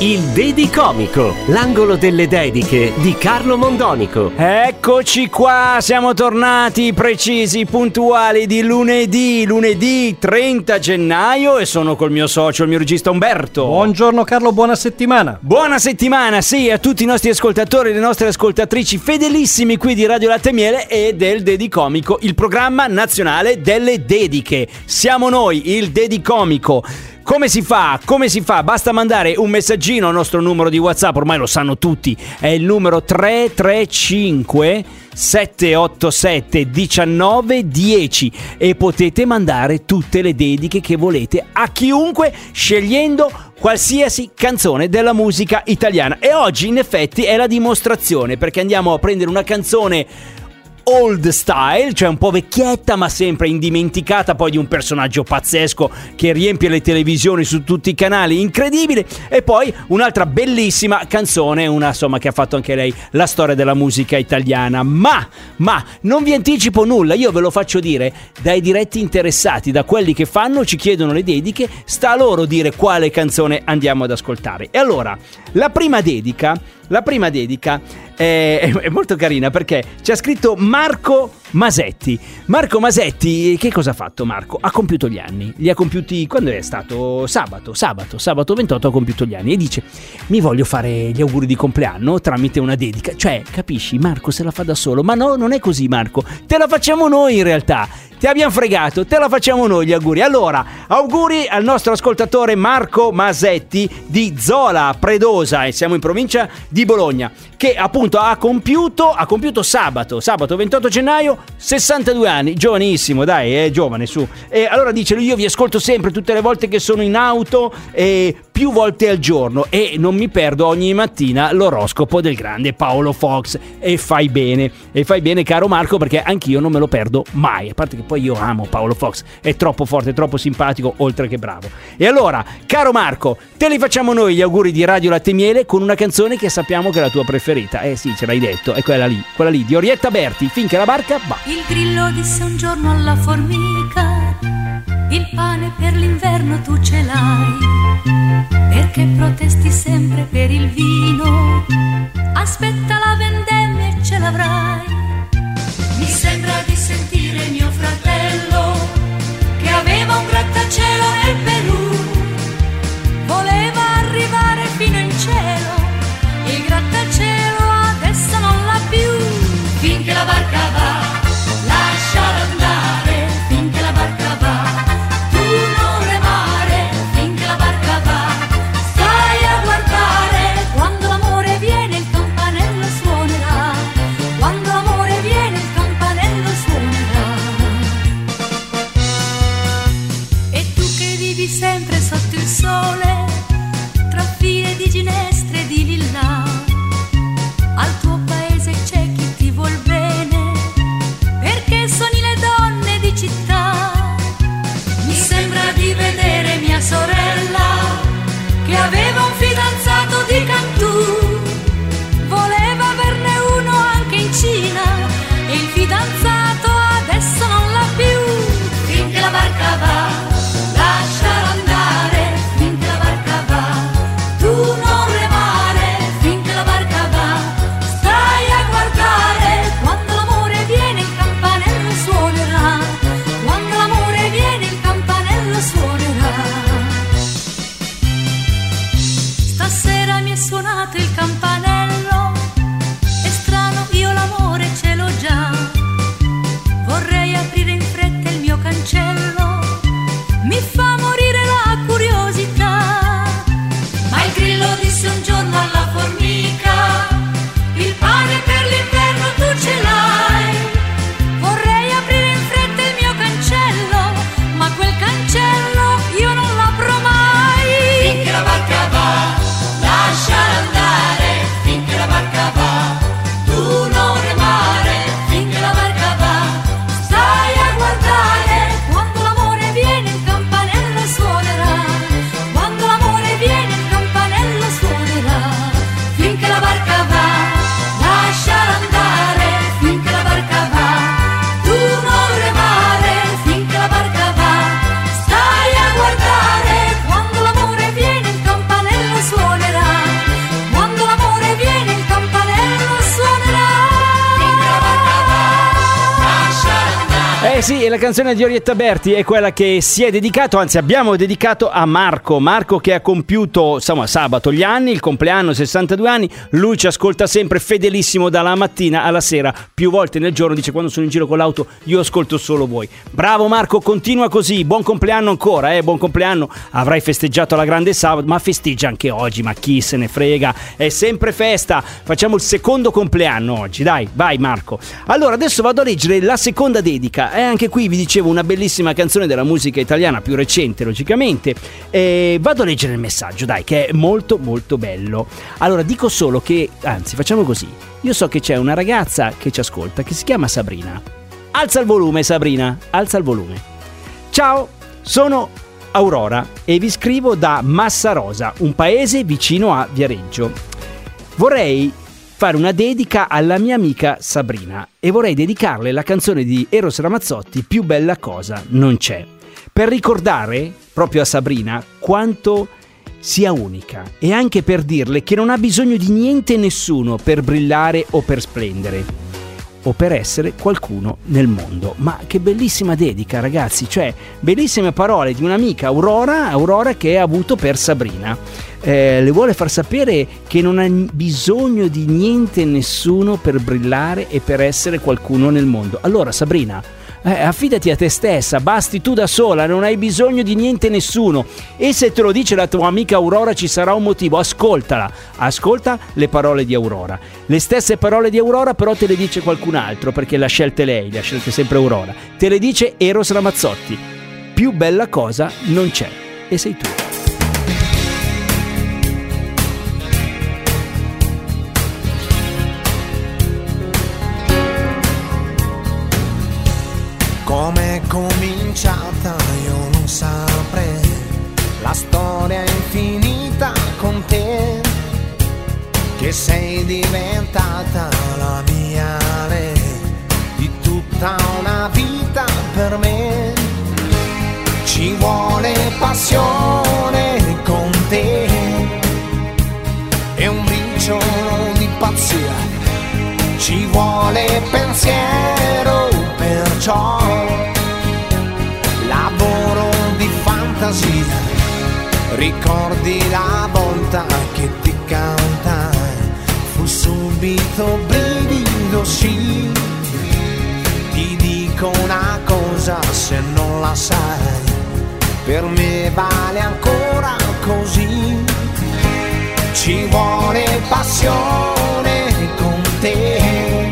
Il Dedi Comico, l'angolo delle dediche di Carlo Mondonico. Eccoci qua, siamo tornati precisi, puntuali di lunedì, lunedì 30 gennaio e sono col mio socio, il mio regista Umberto. Buongiorno Carlo, buona settimana. Buona settimana, sì, a tutti i nostri ascoltatori e le nostre ascoltatrici fedelissimi qui di Radio Latte e Miele e del Dedi Comico, il programma nazionale delle dediche. Siamo noi, il Dedi Comico. Come si fa? Come si fa? Basta mandare un messaggino al nostro numero di WhatsApp, ormai lo sanno tutti, è il numero 335 787 1910 e potete mandare tutte le dediche che volete a chiunque scegliendo qualsiasi canzone della musica italiana. E oggi in effetti è la dimostrazione perché andiamo a prendere una canzone old style, cioè un po' vecchietta ma sempre indimenticata poi di un personaggio pazzesco che riempie le televisioni su tutti i canali, incredibile, e poi un'altra bellissima canzone, una insomma che ha fatto anche lei la storia della musica italiana. Ma, ma non vi anticipo nulla, io ve lo faccio dire dai diretti interessati, da quelli che fanno, ci chiedono le dediche, sta a loro dire quale canzone andiamo ad ascoltare. E allora, la prima dedica, la prima dedica è, è molto carina perché ci ha scritto Marco Masetti. Marco Masetti, che cosa ha fatto Marco? Ha compiuto gli anni. Li ha compiuti quando è stato? Sabato, sabato, sabato 28 ha compiuto gli anni e dice "Mi voglio fare gli auguri di compleanno tramite una dedica". Cioè, capisci, Marco se la fa da solo, ma no, non è così Marco. Te la facciamo noi in realtà. Ti abbiamo fregato, te la facciamo noi gli auguri. Allora, auguri al nostro ascoltatore Marco Masetti di Zola Predosa e siamo in provincia di Bologna, che appunto ha compiuto, ha compiuto sabato, sabato 28 gennaio, 62 anni, giovanissimo, dai, è giovane su. E allora dice lui, io vi ascolto sempre tutte le volte che sono in auto e più volte al giorno e non mi perdo ogni mattina l'oroscopo del grande Paolo Fox e fai bene, e fai bene caro Marco perché anch'io non me lo perdo mai, a parte che poi io amo Paolo Fox, è troppo forte, troppo simpatico, oltre che bravo. E allora, caro Marco, te li facciamo noi gli auguri di Radio Latte Miele con una canzone che sappiamo che è la tua preferita. Eh sì, ce l'hai detto, è quella lì, quella lì di Orietta Berti, finché la barca va. Il grillo disse un giorno alla formica, il pane per l'inverno tu ce l'hai, sempre per il vino, aspetta la vendemmia e ce l'avrai. La canzone di Orietta Berti è quella che si è dedicato, anzi abbiamo dedicato a Marco. Marco che ha compiuto, insomma, sabato gli anni, il compleanno, 62 anni. Lui ci ascolta sempre fedelissimo dalla mattina alla sera, più volte nel giorno. Dice quando sono in giro con l'auto io ascolto solo voi. Bravo Marco, continua così. Buon compleanno ancora, eh, buon compleanno. Avrai festeggiato alla grande sabato, ma festeggia anche oggi, ma chi se ne frega. È sempre festa. Facciamo il secondo compleanno oggi, dai, vai Marco. Allora, adesso vado a leggere la seconda dedica. E anche qui vi dicevo una bellissima canzone della musica italiana, più recente logicamente. E vado a leggere il messaggio, dai, che è molto molto bello. Allora, dico solo che, anzi, facciamo così. Io so che c'è una ragazza che ci ascolta che si chiama Sabrina. Alza il volume, Sabrina, alza il volume. Ciao, sono Aurora e vi scrivo da Massarosa, un paese vicino a Viareggio. Vorrei fare una dedica alla mia amica Sabrina e vorrei dedicarle la canzone di Eros Ramazzotti Più bella cosa non c'è. Per ricordare proprio a Sabrina quanto sia unica e anche per dirle che non ha bisogno di niente e nessuno per brillare o per splendere o per essere qualcuno nel mondo. Ma che bellissima dedica, ragazzi, cioè bellissime parole di un'amica Aurora, Aurora che ha avuto per Sabrina. Eh, le vuole far sapere che non ha bisogno di niente e nessuno per brillare e per essere qualcuno nel mondo. Allora, Sabrina, eh, affidati a te stessa, basti tu da sola, non hai bisogno di niente nessuno. E se te lo dice la tua amica Aurora ci sarà un motivo, ascoltala, ascolta le parole di Aurora. Le stesse parole di Aurora però te le dice qualcun altro perché le ha scelte lei, le ha scelte sempre Aurora. Te le dice Eros Ramazzotti. Più bella cosa non c'è e sei tu. Cominciata io non saprei, la storia è infinita con te, che sei diventata la mia lei, di tutta una vita per me. Ci vuole passione con te e un briciolo di pazzia, ci vuole pensiero perciò ricordi la volta che ti cantai. Fu subito brivido sì. Ti dico una cosa se non la sai. Per me vale ancora così. Ci vuole passione con te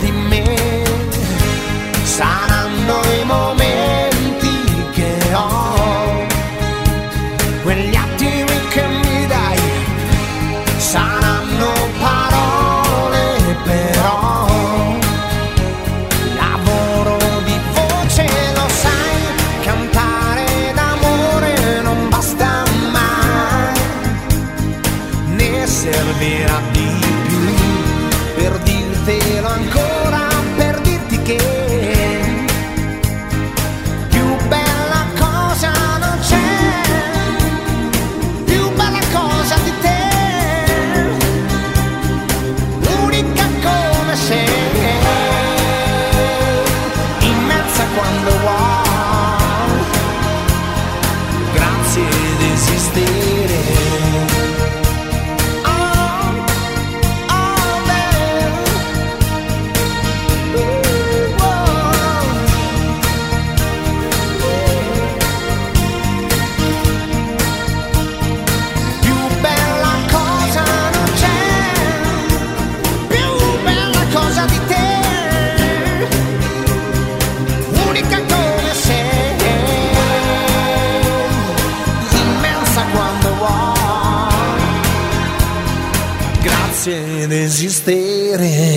di me? Saranno i momenti existirem.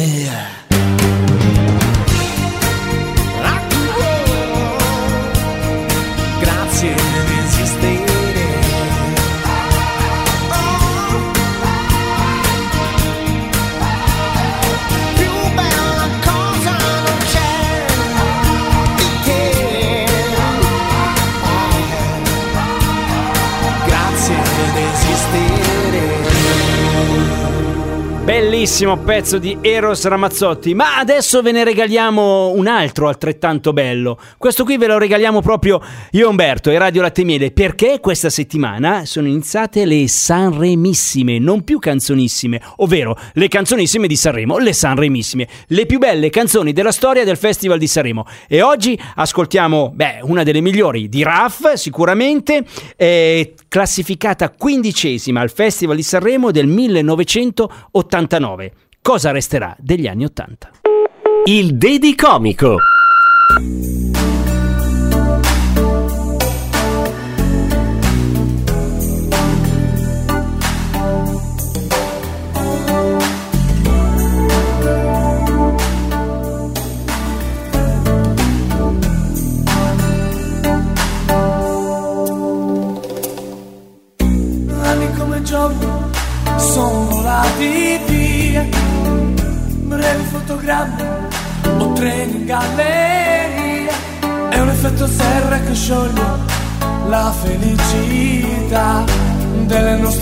Bellissimo pezzo di Eros Ramazzotti, ma adesso ve ne regaliamo un altro altrettanto bello. Questo qui ve lo regaliamo proprio io Umberto e Radio Latte Miele perché questa settimana sono iniziate le Sanremissime, non più canzonissime, ovvero le canzonissime di Sanremo, le Sanremissime, le più belle canzoni della storia del Festival di Sanremo. E oggi ascoltiamo, beh, una delle migliori di Raf, sicuramente, eh, classificata quindicesima al Festival di Sanremo del 1989. Cosa resterà degli anni 80? Il Dedi Comico.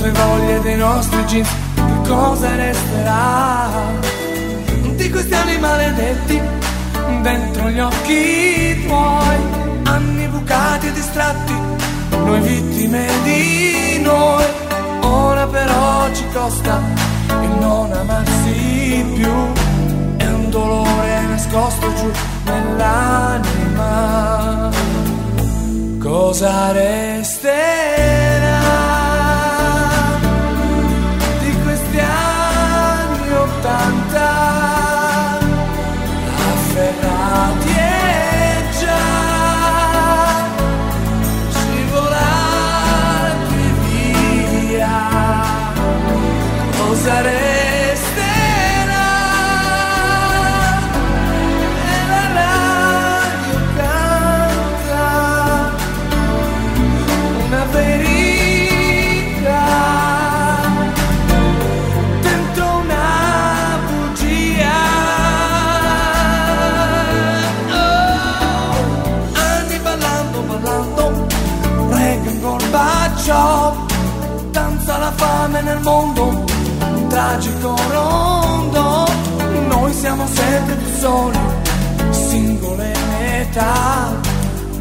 Nostre voglie, dei nostri jeans Che cosa resterà? Di questi anni maledetti Dentro gli occhi tuoi Anni bucati e distratti Noi vittime di noi. Ora però ci costa il non amarsi più. È un dolore nascosto giù nell'anima. Cosa resterà cosa siamo sempre più soli singole metà.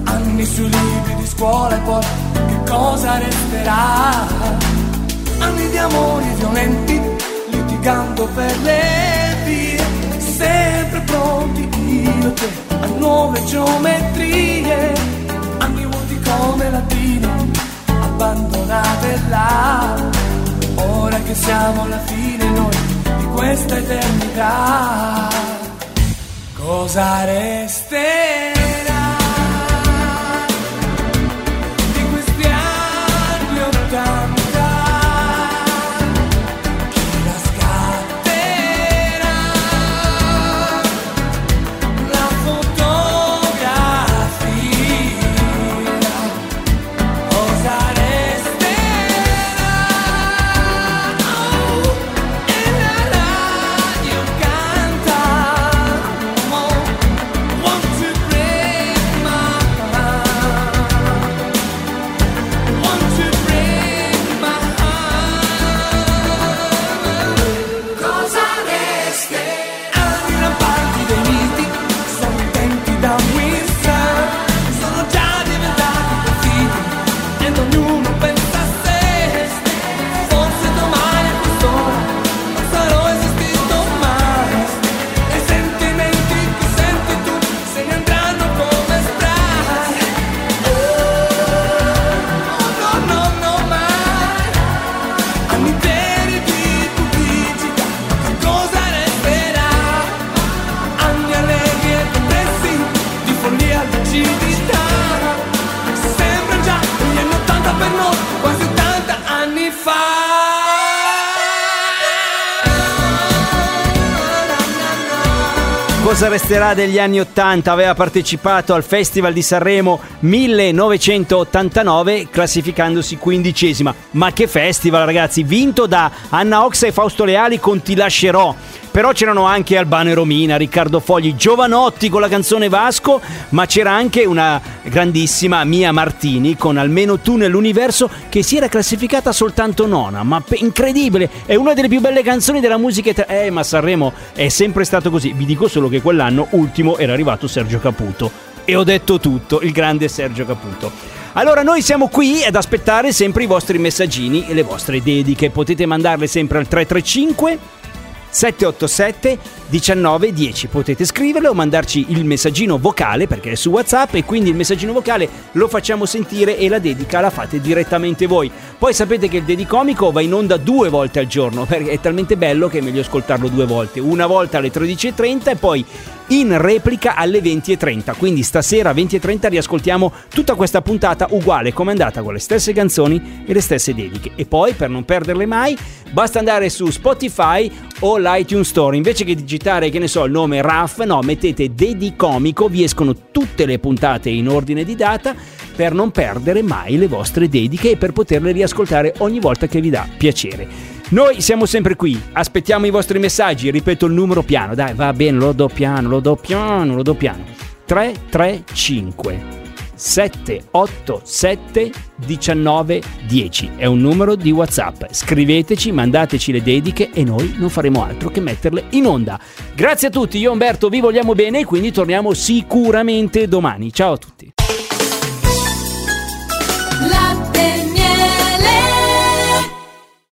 Anni sui libri di scuola e poi che cosa resterà? Anni di amori violenti litigando per le vie. Sempre pronti io te a nuove geometrie. Anni vuoti come latine abbandonate là ora che siamo alla fine noi di questa eternità cosa cosa resterà degli anni 80? Aveva partecipato al Festival di Sanremo 1989 classificandosi quindicesima. Ma che festival ragazzi, vinto da Anna Oxa e Fausto Leali con Ti lascerò. Però c'erano anche Albano e Romina, Riccardo Fogli, Giovanotti con la canzone Vasco, ma c'era anche una grandissima Mia Martini con Almeno tu nell'universo che si era classificata soltanto nona, ma pe- incredibile, è una delle più belle canzoni della musica italiana. Eh, ma Sanremo è sempre stato così, vi dico solo che quell'anno ultimo era arrivato Sergio Caputo. E ho detto tutto, il grande Sergio Caputo. Allora noi siamo qui ad aspettare sempre i vostri messaggini e le vostre dediche, potete mandarle sempre al 335 787 1910 potete scriverle o mandarci il messaggino vocale perché è su whatsapp e quindi il messaggino vocale lo facciamo sentire e la dedica la fate direttamente voi. Poi sapete che il dedicomico va in onda due volte al giorno perché è talmente bello che è meglio ascoltarlo due volte. Una volta alle 13.30 e poi in replica alle 20.30 quindi stasera alle 20.30 riascoltiamo tutta questa puntata uguale. Come è andata? Con le stesse canzoni e le stesse dediche. E poi per non perderle mai basta andare su Spotify o l'iTunes Store. Invece che digitare che ne so il nome RAF no mettete Dedicomico vi escono tutte le puntate in ordine di data per non perdere mai le vostre dediche e per poterle riascoltare ogni volta che vi dà piacere noi siamo sempre qui, aspettiamo i vostri messaggi, ripeto il numero piano, dai, va bene, lo do piano, lo do piano, lo do piano. 335 787 1910 è un numero di WhatsApp. Scriveteci, mandateci le dediche e noi non faremo altro che metterle in onda. Grazie a tutti, io Umberto vi vogliamo bene e quindi torniamo sicuramente domani. Ciao a tutti.